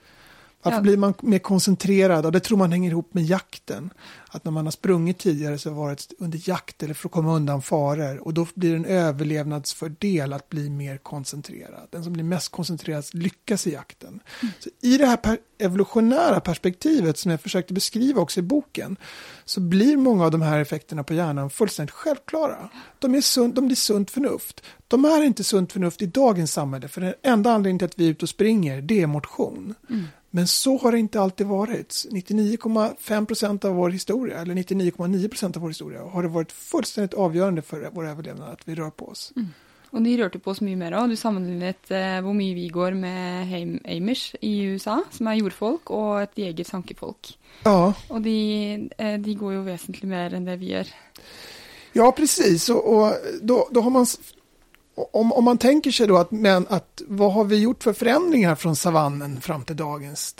Varför ja. blir man mer koncentrerad? Och det tror man hänger ihop med jakten. Att när man har sprungit tidigare så har det varit under jakt eller för att komma undan faror. Och då blir det en överlevnadsfördel att bli mer koncentrerad. Den som blir mest koncentrerad lyckas i jakten. Mm. Så I det här per evolutionära perspektivet som jag försökte beskriva också i boken. Så blir många av de här effekterna på hjärnan fullständigt självklara. De, är sund, de blir sunt förnuft. De är inte sunt förnuft i dagens samhälle. För den enda anledningen till att vi är ute och springer det är motion. Mm. Men så har det inte alltid varit. 99,5 procent av vår historia, eller 99,9 procent av vår historia, har det varit fullständigt avgörande för vår överlevnad att vi rör på oss. Mm. Och ni rörte på oss mycket mer. Du sammanlignet eh, hur mycket vi går med Amish i USA, som är jordfolk, och ett eget sankefolk. Ja. Och de, eh, de går ju väsentligt mer än det vi gör. Ja, precis. Och, och då, då har man om, om man tänker sig då att, men att vad har vi gjort för förändringar från savannen fram till dagens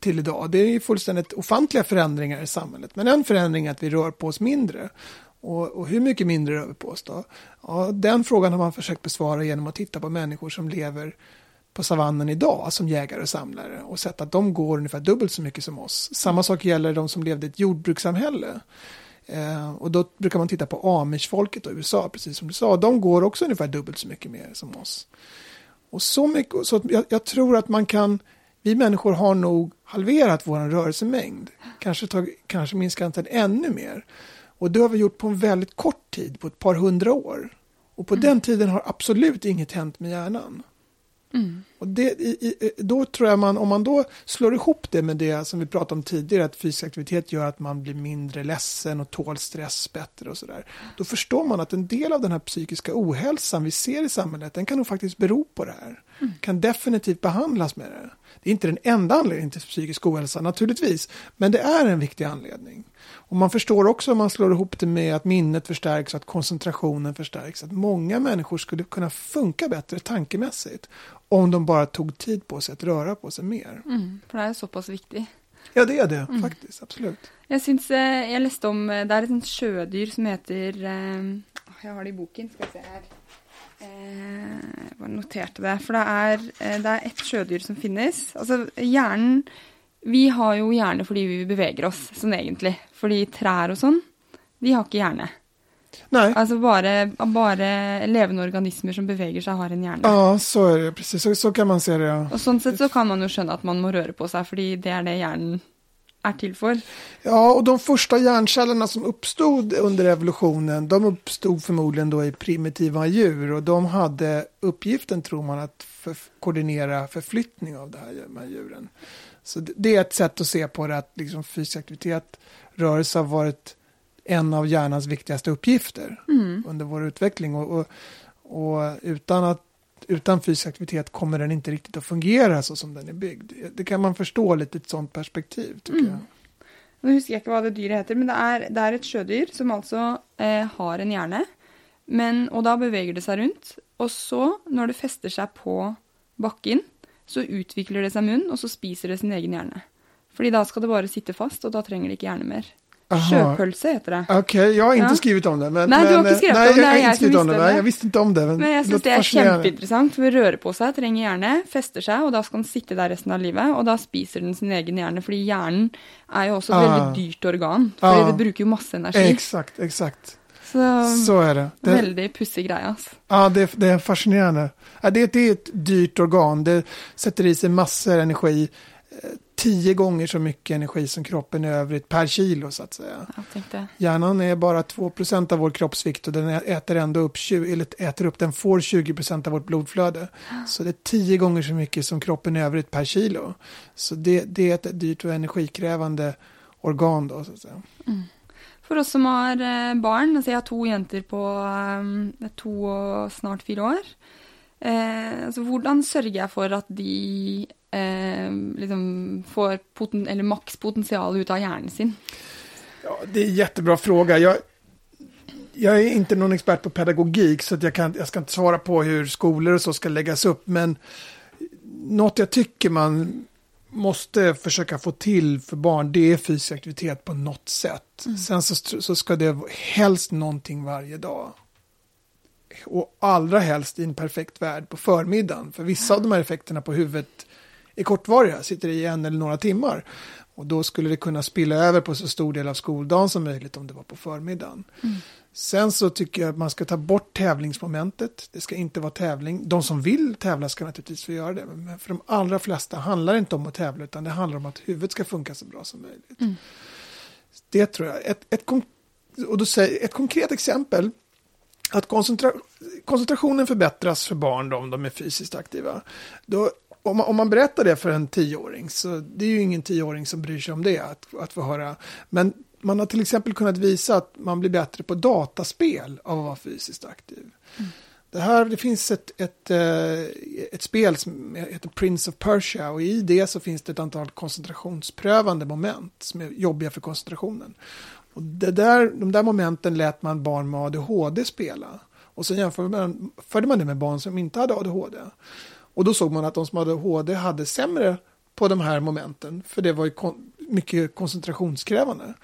till idag? Det är ju fullständigt ofantliga förändringar i samhället. Men en förändring är att vi rör på oss mindre. Och, och, hur mycket mindre rör vi på oss då? Ja, den frågan har man försökt besvara genom att titta på människor som lever på savannen idag som jägare och samlare och sett att de går ungefär dubbelt så mycket som oss. Samma sak gäller de som levde i ett jordbrukssamhälle. Eh, och då brukar man titta på Amish-folket i USA, precis som du sa. De går också ungefär dubbelt så mycket mer som oss. Och så mycket, så jag, jag tror att man kan, vi människor har nog halverat vår rörelsemängd. Kanske, tag, kanske minskat den ännu mer. Och det har vi gjort på en väldigt kort tid, på ett par hundra år. Och på mm. den tiden har absolut inget hänt med hjärnan. Mm. Och det, i, då tror jag man, om man då slår ihop det med det som vi pratade om tidigare, att fysisk aktivitet gör att man blir mindre ledsen och tål stress bättre och sådär. Då förstår man att en del av den här psykiska ohälsan vi ser i samhället, den kan nog faktiskt bero på det här. Mm. Kan definitivt behandlas med det. Det är inte den enda anledningen till psykisk ohälsa naturligtvis, men det är en viktig anledning. Och man förstår också om man slår ihop det med att minnet förstärks, att koncentrationen förstärks, att många människor skulle kunna funka bättre tankemässigt om de bara tog tid på sig att röra på sig mer. Mm, för det är så pass viktigt. Ja, det är det mm. faktiskt, absolut. Jag syns, eh, jag läste om, eh, det är ett sjödyr som heter, eh, jag har det i boken, ska jag se här. Jag noterade det, för det är, det är ett sjödyr som finns. Alltså hjärnan, vi har ju hjärna för vi beväger oss, sån egentligen. För träd och sånt, de har inte hjärna. Nej. Alltså bara, bara levande organismer som beväger sig har en hjärna. Ja, så är det. Precis, så, så kan man se det. Ja. Och sånt sätt så kan man ju skönja att man måste röra på sig, för det är det hjärnan är till för. Ja, och de första hjärncellerna som uppstod under evolutionen, de uppstod förmodligen då i primitiva djur och de hade uppgiften, tror man, att för, koordinera förflyttning av det här, de här djuren. Så det, det är ett sätt att se på det, att liksom fysisk aktivitet, rörelse har varit en av hjärnans viktigaste uppgifter mm. under vår utveckling. Och, och, och, utan, att, utan fysisk aktivitet kommer den inte riktigt att fungera så som den är byggd. Det kan man förstå lite ett sånt perspektiv. tycker mm. jag. Nu husker jag inte vad det dyret heter, men det är, det är ett sjödyr som alltså eh, har en hjärna. Men, och då beväger det sig runt. Och så, när det fäster sig på backen, så utvecklar det sig mun och så spiser det sin egen hjärna. För då ska det bara sitta fast och då tränger det inte hjärna mer. Sjöpölse heter det. Okej, okay, jag har inte ja. skrivit om det. Men, nej, men, du har inte skrivit nej, om det. Nej, jag har inte skrivit om det. Nej, jag visste inte om det. Men, men jag syns det är jätteintressant, för röra på sig tränger hjärna, fäster sig och då ska den sitta där resten av livet och då spiser den sin egen hjärna, för hjärnan är ju också ett ah. väldigt dyrt organ, för ah. det brukar ju massa energi. Exakt, exakt. Så, så är det. det väldigt pussig grej alltså. Ja, det, det är fascinerande. Ja, det, det är ett dyrt organ, det sätter i sig massor energi tio gånger så mycket energi som kroppen i övrigt per kilo så att säga. Hjärnan är bara 2% av vår kroppsvikt och den äter ändå upp, 20, eller äter upp, den får 20% av vårt blodflöde. Så det är tio gånger så mycket som kroppen i övrigt per kilo. Så det, det är ett dyrt och energikrävande organ då så att säga. Mm. För oss som har eh, barn, alltså jag har två jenter på um, två och snart fyra år. Eh, alltså, jag för att de eh, liksom får poten eller maxpotential ut av hjärnan sin? Ja, det är en jättebra fråga. Jag, Jag är inte någon expert på pedagogik så jag, kan, jag ska inte svara på hur skolor och så ska läggas upp. Men något jag tycker man måste försöka få till för barn det är fysisk aktivitet på något sätt. Mm. Sen så, så ska det helst någonting varje dag. Och allra helst i en perfekt värld på förmiddagen. För vissa av de här effekterna på huvudet är kortvariga, sitter i en eller några timmar. Och då skulle det kunna spilla över på så stor del av skoldagen som möjligt om det var på förmiddagen. Mm. Sen så tycker jag att man ska ta bort tävlingsmomentet. Det ska inte vara tävling. De som vill tävla ska naturligtvis få göra det. Men för de allra flesta handlar det inte om att tävla utan det handlar om att huvudet ska funka så bra som möjligt. Mm. Det tror jag. Ett, ett, och då säger, ett konkret exempel att koncentra koncentrationen förbättras för barn då, om de är fysiskt aktiva. Då, om, man, om man berättar det för en tioåring, så det är ju ingen tioåring som bryr sig om det, att, att få höra. Men man har till exempel kunnat visa att man blir bättre på dataspel av att vara fysiskt aktiv. Mm. Det, här, det finns ett, ett, eh, ett spel som heter Prince of Persia och i det så finns det ett antal koncentrationsprövande moment som är jobbiga för koncentrationen. Och det där, de där momenten lät man barn med ADHD spela. Och så jämförde man, man det med barn som inte hade ADHD. Och då såg man att de som hade ADHD hade sämre på de här momenten, för det var ju kon mycket koncentrationskrävande.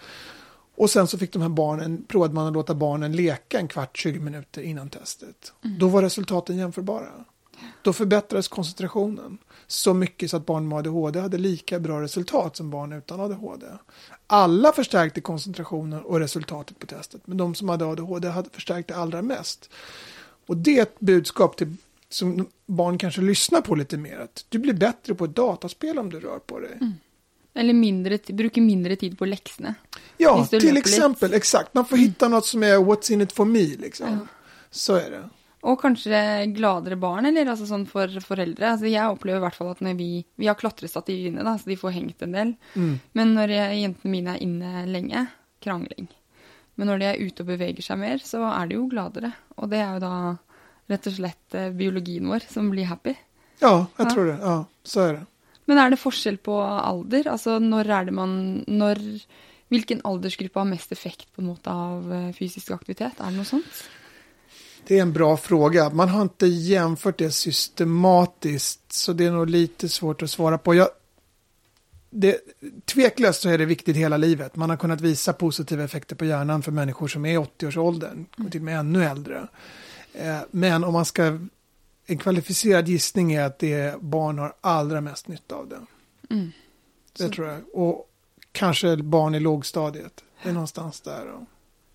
Och sen så fick de här barnen, provade man att låta barnen leka en kvart, 20 minuter innan testet. Mm. Då var resultaten jämförbara. Då förbättrades koncentrationen så mycket så att barn med ADHD hade lika bra resultat som barn utan ADHD. Alla förstärkte koncentrationen och resultatet på testet, men de som hade ADHD hade förstärkt det allra mest. Och det är ett budskap till, som barn kanske lyssnar på lite mer, att du blir bättre på ett dataspel om du rör på dig. Mm. Eller mindre, bruker mindre tid på läxorna. Ja, till exempel, lite. exakt. Man får mm. hitta något som är what's in it for me, liksom. Ja. Så är det. Og kanskje gladere barn, eller altså sånn for foreldre. Altså jeg opplever i hvert fall at når vi Vi har klatrestativ inne, da, så de får hengt en del. Mm. Men når jeg, jentene mine er inne lenge, krangling. Men når de er ute og beveger seg mer, så er de jo gladere. Og det er jo da rett og slett eh, biologien vår som blir happy. Ja, jeg tror det. Ja, så er det. Men er det forskjell på alder? Altså når er det man Når Hvilken aldersgruppe har mest effekt på en måte av eh, fysisk aktivitet? Er det noe sånt? Det är en bra fråga. Man har inte jämfört det systematiskt, så det är nog lite svårt att svara på. Jag, det, tveklöst så är det viktigt hela livet. Man har kunnat visa positiva effekter på hjärnan för människor som är 80-årsåldern, och till och med ännu äldre. Eh, men om man ska, en kvalificerad gissning är att det barn har allra mest nytta av det. Mm. Det så. tror jag. Och kanske barn i lågstadiet. Det är någonstans där.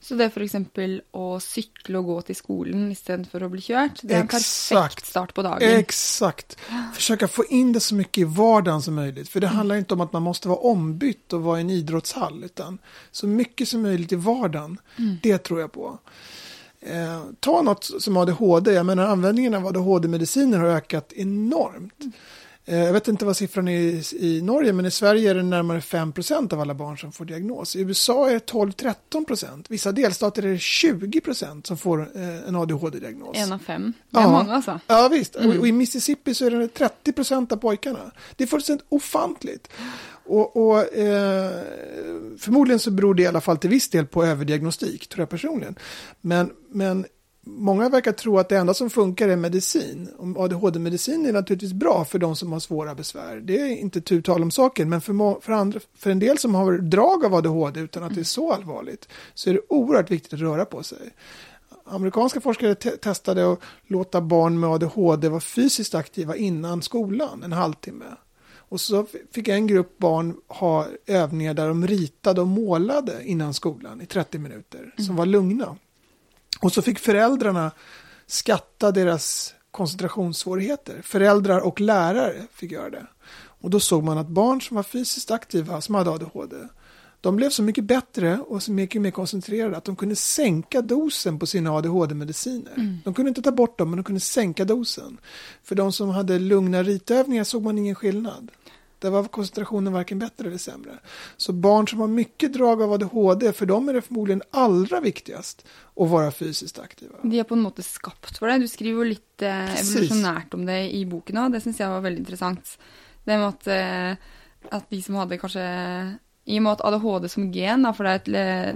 Så det är för exempel att cykla och gå till skolan istället för att bli kört. Det är Exakt. en perfekt start på dagen. Exakt. Försöka få in det så mycket i vardagen som möjligt. För det mm. handlar inte om att man måste vara ombytt och vara i en idrottshall. Utan så mycket som möjligt i vardagen. Mm. Det tror jag på. Eh, ta något som ADHD. Jag menar användningen av ADHD-mediciner har ökat enormt. Eh, jag vet inte vad siffran är i, Norge, men i Sverige är det närmare 5% av alla barn som får diagnos. I USA är det 12-13% Vissa delstater är det 20% som får eh, en ADHD-diagnos. En av fem. Det är ja. många alltså. Ja, visst. Mm. Och i Mississippi så är det 30% av pojkarna. Det är fullständigt ofantligt. Och, och eh, förmodligen så beror det i alla fall till viss del på överdiagnostik, tror jag personligen. Men, men många verkar tro att det enda som funkar är medicin. ADHD-medicin är naturligtvis bra för de som har svåra besvär. Det är inte tu tal om saken, men för, för, andra, för en del som har drag av ADHD utan att det är så allvarligt så är det oerhört viktigt att röra på sig. Amerikanska forskare te testade att låta barn med ADHD vara fysiskt aktiva innan skolan, en halvtimme. Och så fick en grupp barn ha övningar där de ritade och målade innan skolan i 30 minuter, som mm. var lugna. Och så fick föräldrarna skatta deras koncentrationssvårigheter. Föräldrar och lärare fick göra det. Och då såg man att barn som var fysiskt aktiva, som hade ADHD, de blev så mycket bättre och så mycket mer koncentrerade att de kunde sänka dosen på sina ADHD-mediciner. Mm. De kunde inte ta bort dem, men de kunde sänka dosen. För de som hade lugna ritövningar såg man ingen skillnad. Där var koncentrationen varken bättre eller sämre. Så barn som har mycket drag av ADHD, för dem är det förmodligen allra viktigast att vara fysiskt aktiva. De har på något sätt skapt för det. Du skriver lite evolutionärt om det i boken och det syns jag var väldigt intressant. Det med att, eh, att de som hade kanske, i och med att ADHD som gen, för det är, ett,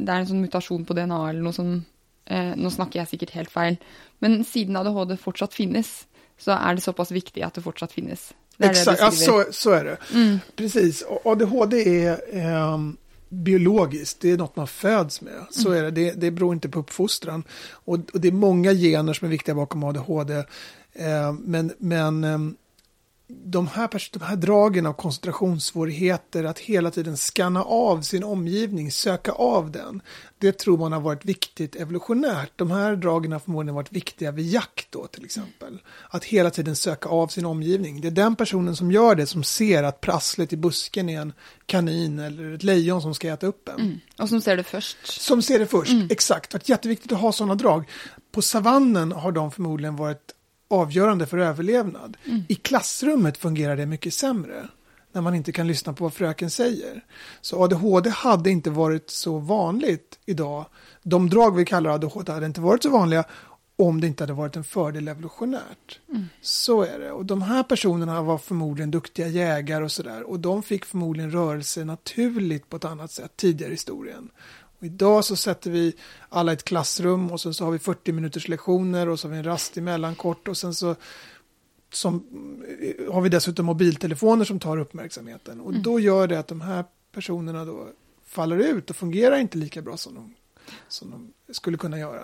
det är en sån mutation på DNA eller något som eh, Nå snakker jeg sikkert helt feil, men siden ADHD fortsatt finnes, så är det så pass viktigt att det fortsatt finnes. Exakt, ja, så, så är det. Mm. Precis, ADHD är eh, biologiskt, det är något man föds med. Så mm. är det, det, det beror inte på uppfostran. Och, och, det är många gener som är viktiga bakom ADHD. Eh, men men ehm, de här, de här dragen av koncentrationssvårigheter, att hela tiden skanna av sin omgivning, söka av den, det tror man har varit viktigt evolutionärt. De här dragen har förmodligen varit viktiga vid jakt då till exempel. Att hela tiden söka av sin omgivning. Det är den personen som gör det som ser att prasslet i busken är en kanin eller ett lejon som ska äta upp en. Mm. Och som ser det först. Som ser det först, mm. exakt. Är jätteviktigt att ha sådana drag. På savannen har de förmodligen varit avgörande för överlevnad. Mm. I klassrummet fungerar det mycket sämre när man inte kan lyssna på vad fröken säger. Så ADHD hade inte varit så vanligt idag. De drag vi kallar ADHD hade inte varit så vanliga om det inte hade varit en fördel evolutionärt. Mm. Så är det. Och de här personerna var förmodligen duktiga jägare och sådär. Och de fick förmodligen rörelse naturligt på ett annat sätt tidigare i historien. Idag så sätter vi alla i ett klassrum och sen så har vi 40 minuters lektioner och så har vi en rast emellan kort och sen så som, har vi dessutom mobiltelefoner som tar uppmärksamheten. Och mm. då gör det att de här personerna då faller ut och fungerar inte lika bra som de, som de skulle kunna göra.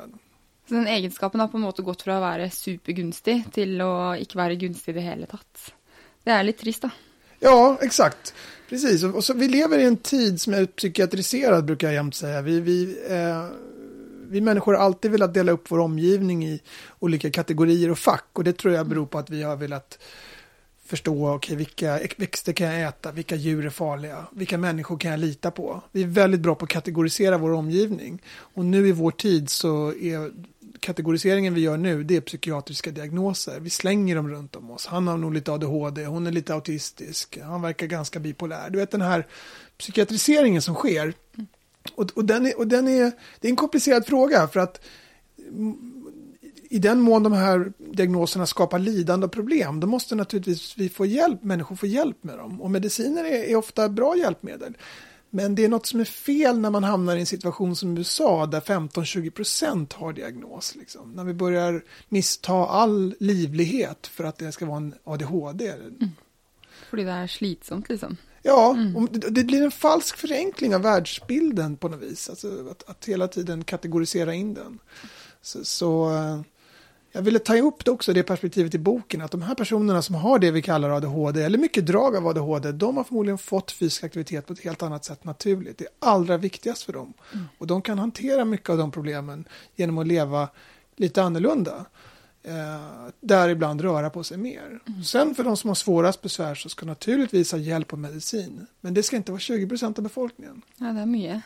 Så den egenskapen har på något sätt gått från att vara supergunstig till att inte vara gunstig i det hela tatt. Det är lite trist då. Ja, exakt. Precis, och så, vi lever i en tid som är psykiatriserad brukar jag jämt säga. Vi, vi, eh, vi människor har alltid velat dela upp vår omgivning i olika kategorier och fack och det tror jag beror på att vi har velat förstå okay, vilka växter kan jag äta, vilka djur är farliga, vilka människor kan jag lita på. Vi är väldigt bra på att kategorisera vår omgivning och nu i vår tid så är kategoriseringen vi gör nu, det är psykiatriska diagnoser. Vi slänger dem runt om oss. Han har nog lite ADHD, hon är lite autistisk, han verkar ganska bipolär. Du vet den här psykiatriseringen som sker. Och, och, den är, och den är, det är en komplicerad fråga för att i den mån de här diagnoserna skapar lidande och problem, då måste naturligtvis vi få hjälp, människor få hjälp med dem. Och mediciner är, är ofta bra hjälpmedel. Men det är något som är fel när man hamnar i en situation som USA där 15-20% har diagnos. Liksom. När vi börjar missta all livlighet för att det ska vara en ADHD. Mm. För det är slitsamt liksom. Ja, mm. det blir en falsk förenkling av världsbilden på något vis. Alltså att, att hela tiden kategorisera in den. Så, så eh, jag ville ta upp det också, det perspektivet i boken, att de här personerna som har det vi kallar ADHD, eller mycket drag av ADHD, de har förmodligen fått fysisk aktivitet på ett helt annat sätt naturligt. Det är allra viktigast för dem. Mm. Och de kan hantera mycket av de problemen genom att leva lite annorlunda. Eh, däribland röra på sig mer. Mm. Sen för de som har svårast besvär så ska naturligtvis ha hjälp och medicin. Men det ska inte vara 20 procent av befolkningen. Ja, det är mycket.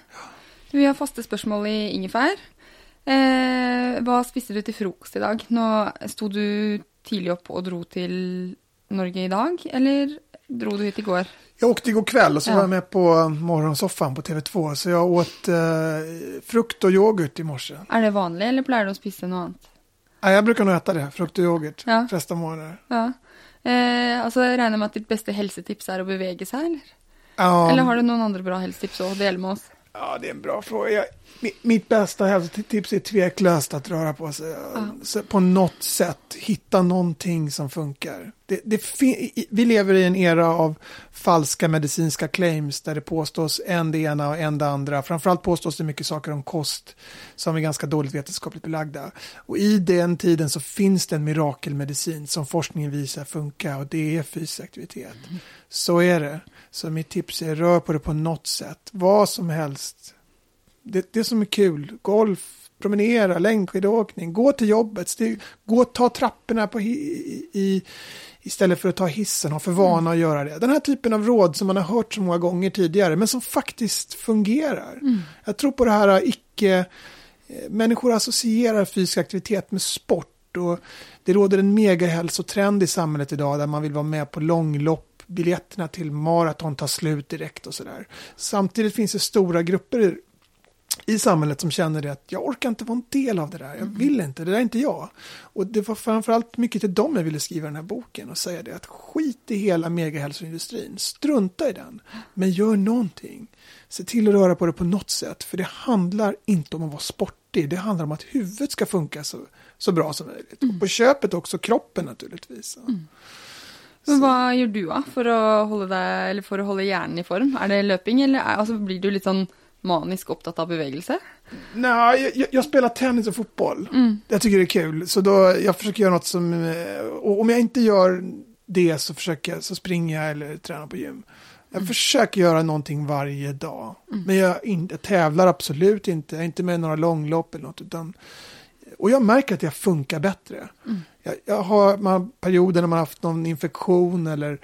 Vi har fasta spörsmål i ingefär. Eh, hva spiste du till frukost idag? Nå sto du tidigt upp och drog till Norge idag, eller drog du hit igår? Jag åkte igår kväll och så ja. var jag med på morgonsoffan på TV2. Så jag åt eh, frukt och yoghurt i morse. Är det vanligt eller plejer du att spisa något annat? Ja, jag brukar nog äta det, frukt och yoghurt, ja. flesta morgnar. Ja. Eh, alltså, jag räknar med att ditt bästa hälsotips är att beväga sig, eller? Ja. Eller har du någon andra bra hälsotips att dela med oss? Ja, det är en bra fråga. Jag, mitt bästa hälsotips är tveklöst att röra på sig. Ja. På något sätt hitta någonting som funkar. Det, det vi lever i en era av falska medicinska claims där det påstås en det ena och en det andra. Framförallt påstås det mycket saker om kost som är ganska dåligt vetenskapligt belagda. Och i den tiden så finns det en mirakelmedicin som forskningen visar funkar och det är fysisk aktivitet. Mm. Så är det. Så mitt tips är rör på det på något sätt. Vad som helst det, det som är kul, golf, promenera, längdskidåkning, gå till jobbet, stig, gå ta trapporna på i, i, istället för att ta hissen, ha för vana att göra det. Den här typen av råd som man har hört så många gånger tidigare, men som faktiskt fungerar. Mm. Jag tror på det här icke, eh, människor associerar fysisk aktivitet med sport och det råder en megahälsotrend i samhället idag där man vill vara med på långlopp biljetterna till maraton tar slut direkt och sådär. Samtidigt finns det stora grupper i samhället som känner det att jag orkar inte vara en del av det där, jag mm. vill inte, det där är inte jag. Och det var framförallt mycket till dem jag ville skriva den här boken och säga det att skit i hela megahälsoindustrin, strunta i den, men gör någonting. Se till att röra på det på något sätt, för det handlar inte om att vara sportig. Det handlar om att huvudet ska funka så, så bra som möjligt. Och på köpet också kroppen naturligtvis. Mm. Men vad gör du då för att hålla, deg, eller for å holde hjernen i form? Är det löpning, eller er, altså, blir du lite sånn manisk upptatt av bevegelse? Nej, jag, jag, spelar tennis och fotboll. Mm. Jag tycker det är kul. Så då, jag försöker göra något som, eh, och om jag inte gör det så försöker jag, så springer jag eller tränar på gym. Jag mm. försöker göra någonting varje dag. Mm. Men jag, in, jag, tävlar absolut inte. Jag är inte med i några långlopp eller något. Utan, och jag märker att jag funkar bättre. Jag, jag, har man, perioder när man haft någon infektion eller,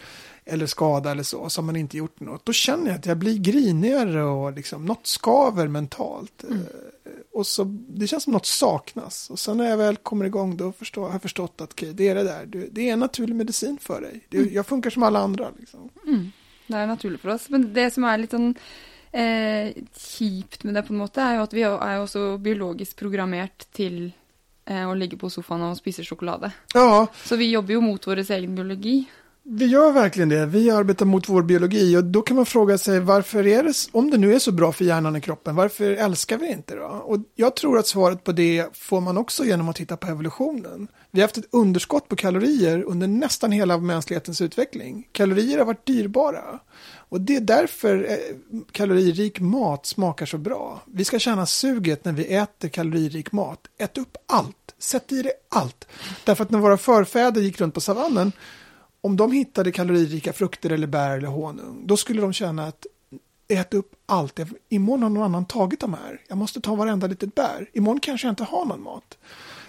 eller skada eller så, så har man inte gjort något. Då känner jag att jag blir grinigare och liksom, något skaver mentalt. Mm. Eh, och så, det känns som något saknas. Och sen när jag väl kommer igång då förstår, har jag förstått att okay, det är det där. Det är en naturlig medicin för dig. Det, mm. Jag funkar som alla andra. Liksom. Mm. Det är naturligt för oss. Men det som är lite sån, eh, kjipt med det på en måte, är ju att vi är också biologiskt programmerat till eh, att ligga på soffan och spisa choklad. Ja. Så vi jobbar ju mot vår egen biologi. Vi gör verkligen det. Vi arbetar mot vår biologi och då kan man fråga sig varför är det, om det nu är så bra för hjärnan och kroppen, varför älskar vi inte då? Och jag tror att svaret på det får man också genom att titta på evolutionen. Vi har haft ett underskott på kalorier under nästan hela mänsklighetens utveckling. Kalorier har varit dyrbara. Och det är därför eh, kaloririk mat smakar så bra. Vi ska känna suget när vi äter kaloririk mat. Ät upp allt. Sätt i dig allt. Därför att när våra förfäder gick runt på savannen om de hittade kaloririka frukter eller bär eller honung, då skulle de känna att ät upp allt. Imorgon har någon annan tagit de här. Jag måste ta varenda litet bär. Imorgon kanske jag inte har någon mat.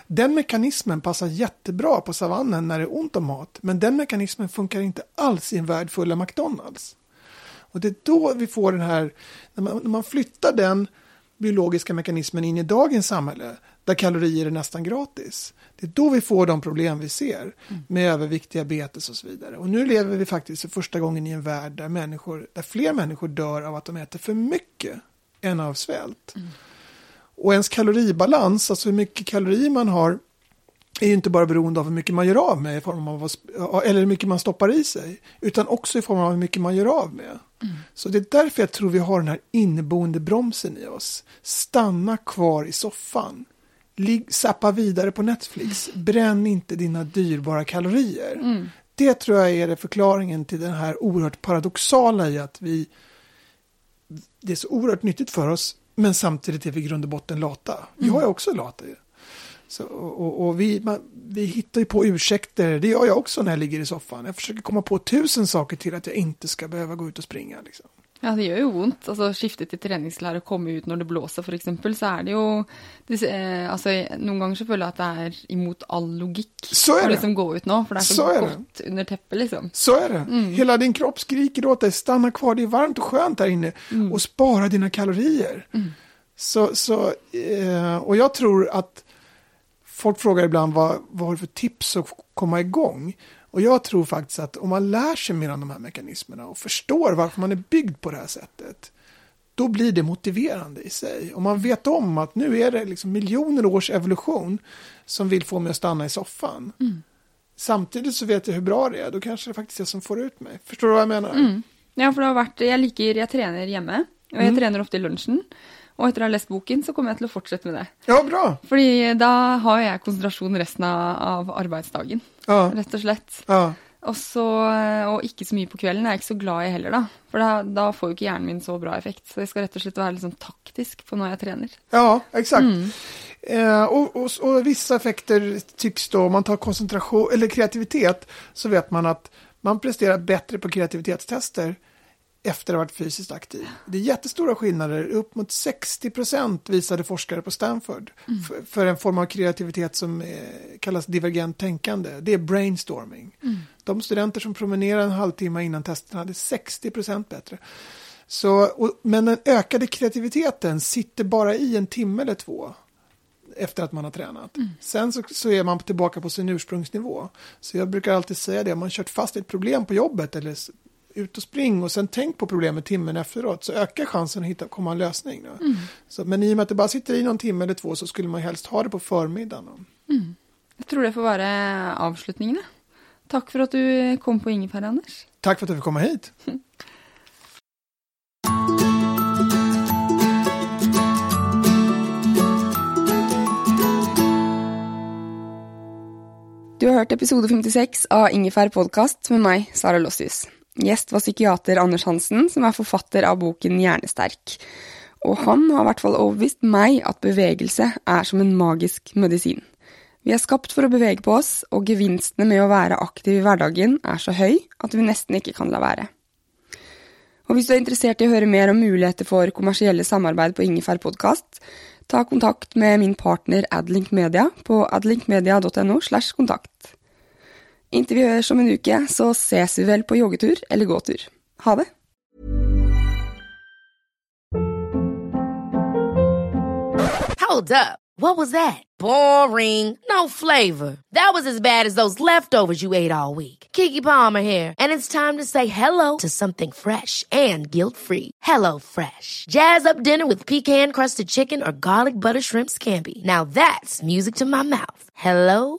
Den mekanismen passar jättebra på savannen när det är ont om mat, men den mekanismen funkar inte alls i en värld full av McDonalds. Och det är då vi får den här, när man, när man flyttar den biologiska mekanismen in i dagens samhälle, där kalorier är nästan gratis. Det är då vi får de problem vi ser mm. med övervikt, diabetes och så vidare. Och nu lever vi faktiskt för första gången i en värld där, människor, där fler människor dör av att de äter för mycket än av svält. Mm. Och ens kaloribalans, alltså hur mycket kalorier man har, är ju inte bara beroende av hur mycket man gör av med, i form av vad, eller hur mycket man stoppar i sig, utan också i form av hur mycket man gör av med. Mm. Så det är därför jag tror vi har den här inneboende bromsen i oss. Stanna kvar i soffan. Ligg, zappa vidare på Netflix. Bränn inte dina dyrbara kalorier. Mm. Det tror jag är förklaringen till den här oerhört paradoxala i att vi det är så oerhört nyttigt för oss men samtidigt är vi i grund och botten lata. Mm. Jag är också lat. Så, och, och vi, man, vi hittar ju på ursäkter, det gör jag också när jag ligger i soffan. Jag försöker komma på tusen saker till att jag inte ska behöva gå ut och springa. Liksom. Ja, det gör ju ont. Alltså skiftet till träningslära, komma ut när det blåser för exempel, så är det ju, eh, alltså någon gånger så känner jag att det är emot all logik. Så är det. Att liksom gå ut nu, för det är så, så är gott det. under täppet liksom. Så är det. Mm. Hela din kropp skriker åt dig, stanna kvar, det är varmt och skönt där inne mm. och spara dina kalorier. Mm. Så, så eh, och jag tror att folk frågar ibland vad, vad har du för tips att komma igång? Och jag tror faktiskt att om man lär sig mer om de här mekanismerna och förstår varför man är byggd på det här sättet, då blir det motiverande i sig. Om man vet om att nu är det liksom miljoner års evolution som vill få mig att stanna i soffan. Mm. Samtidigt så vet jag hur bra det är, då kanske det faktiskt är som får ut mig. Förstår du vad jag menar? Mm. Ja, för det har varit, jag liker, jag tränar hemma och jag mm. tränar ofta i lunchen. Och efter att ha läst boken så kommer jag till att fortsätta med det. Ja, bra. För då har jag koncentration resten av arbetsdagen. Ja. Rätt och slett. Ja. Och, så, och inte så mycket på kvällen är jag inte så glad i heller då. För då, då får ju inte hjärnan min så bra effekt. Så jag ska rätt och slett vara liksom taktisk på när jag tränar. Ja, exakt. Mm. Eh, och, och, och, vissa effekter tycks då, om man tar koncentration eller kreativitet, så vet man att man presterar bättre på kreativitetstester efter att ha varit fysiskt aktiv. Det är jättestora skillnader, upp mot 60 procent visade forskare på Stanford mm. för, för, en form av kreativitet som eh, kallas divergent tänkande. Det är brainstorming. Mm. De studenter som promenerade en halvtimme innan testen hade 60 procent bättre. Så, och, men den ökade kreativiteten sitter bara i en timme eller två efter att man har tränat. Mm. Sen så, så, är man tillbaka på sin ursprungsnivå. Så jag brukar alltid säga det, om man kört fast ett problem på jobbet eller ut och spring och sen tänk på problemet timmen efteråt så ökar chansen att hitta, komma en lösning. Mm. Så, men i och med att det bara sitter i någon timme eller två så skulle man helst ha det på förmiddagen. Mm. Jag tror det får vara avslutningen. Tack för att du kom på Ingefär Anders. Tack för att du fick komma hit. Du har hört Episod 56 av Ingefär podcast med mig, Sara Lossius. Gjest var psykiater Anders Hansen, som er forfatter av boken Hjernesterk. Og han har i hvert fall overbevist meg at bevegelse er som en magisk medisin. Vi er skapt for å bevege på oss, og gevinstene med å være aktiv i hverdagen er så høy at vi nesten ikke kan la være. Og hvis du er interessert i å høre mer om muligheter for kommersielle samarbeid på Ingefær podkast, ta kontakt med min partner Adlink Media på adlinkmedia.no slash kontakt. Inntil vi høres om en uke, så ses vi vel på joggetur eller gåtur. Ha det! Hold up. What was that? Boring. No flavor. That was as bad as those leftovers you ate all week. Kiki Palmer here, and it's time to say hello to something fresh and guilt-free. Hello Fresh. Jazz up dinner with pecan-crusted chicken or garlic butter shrimp scampi. Now that's music to my mouth. Hello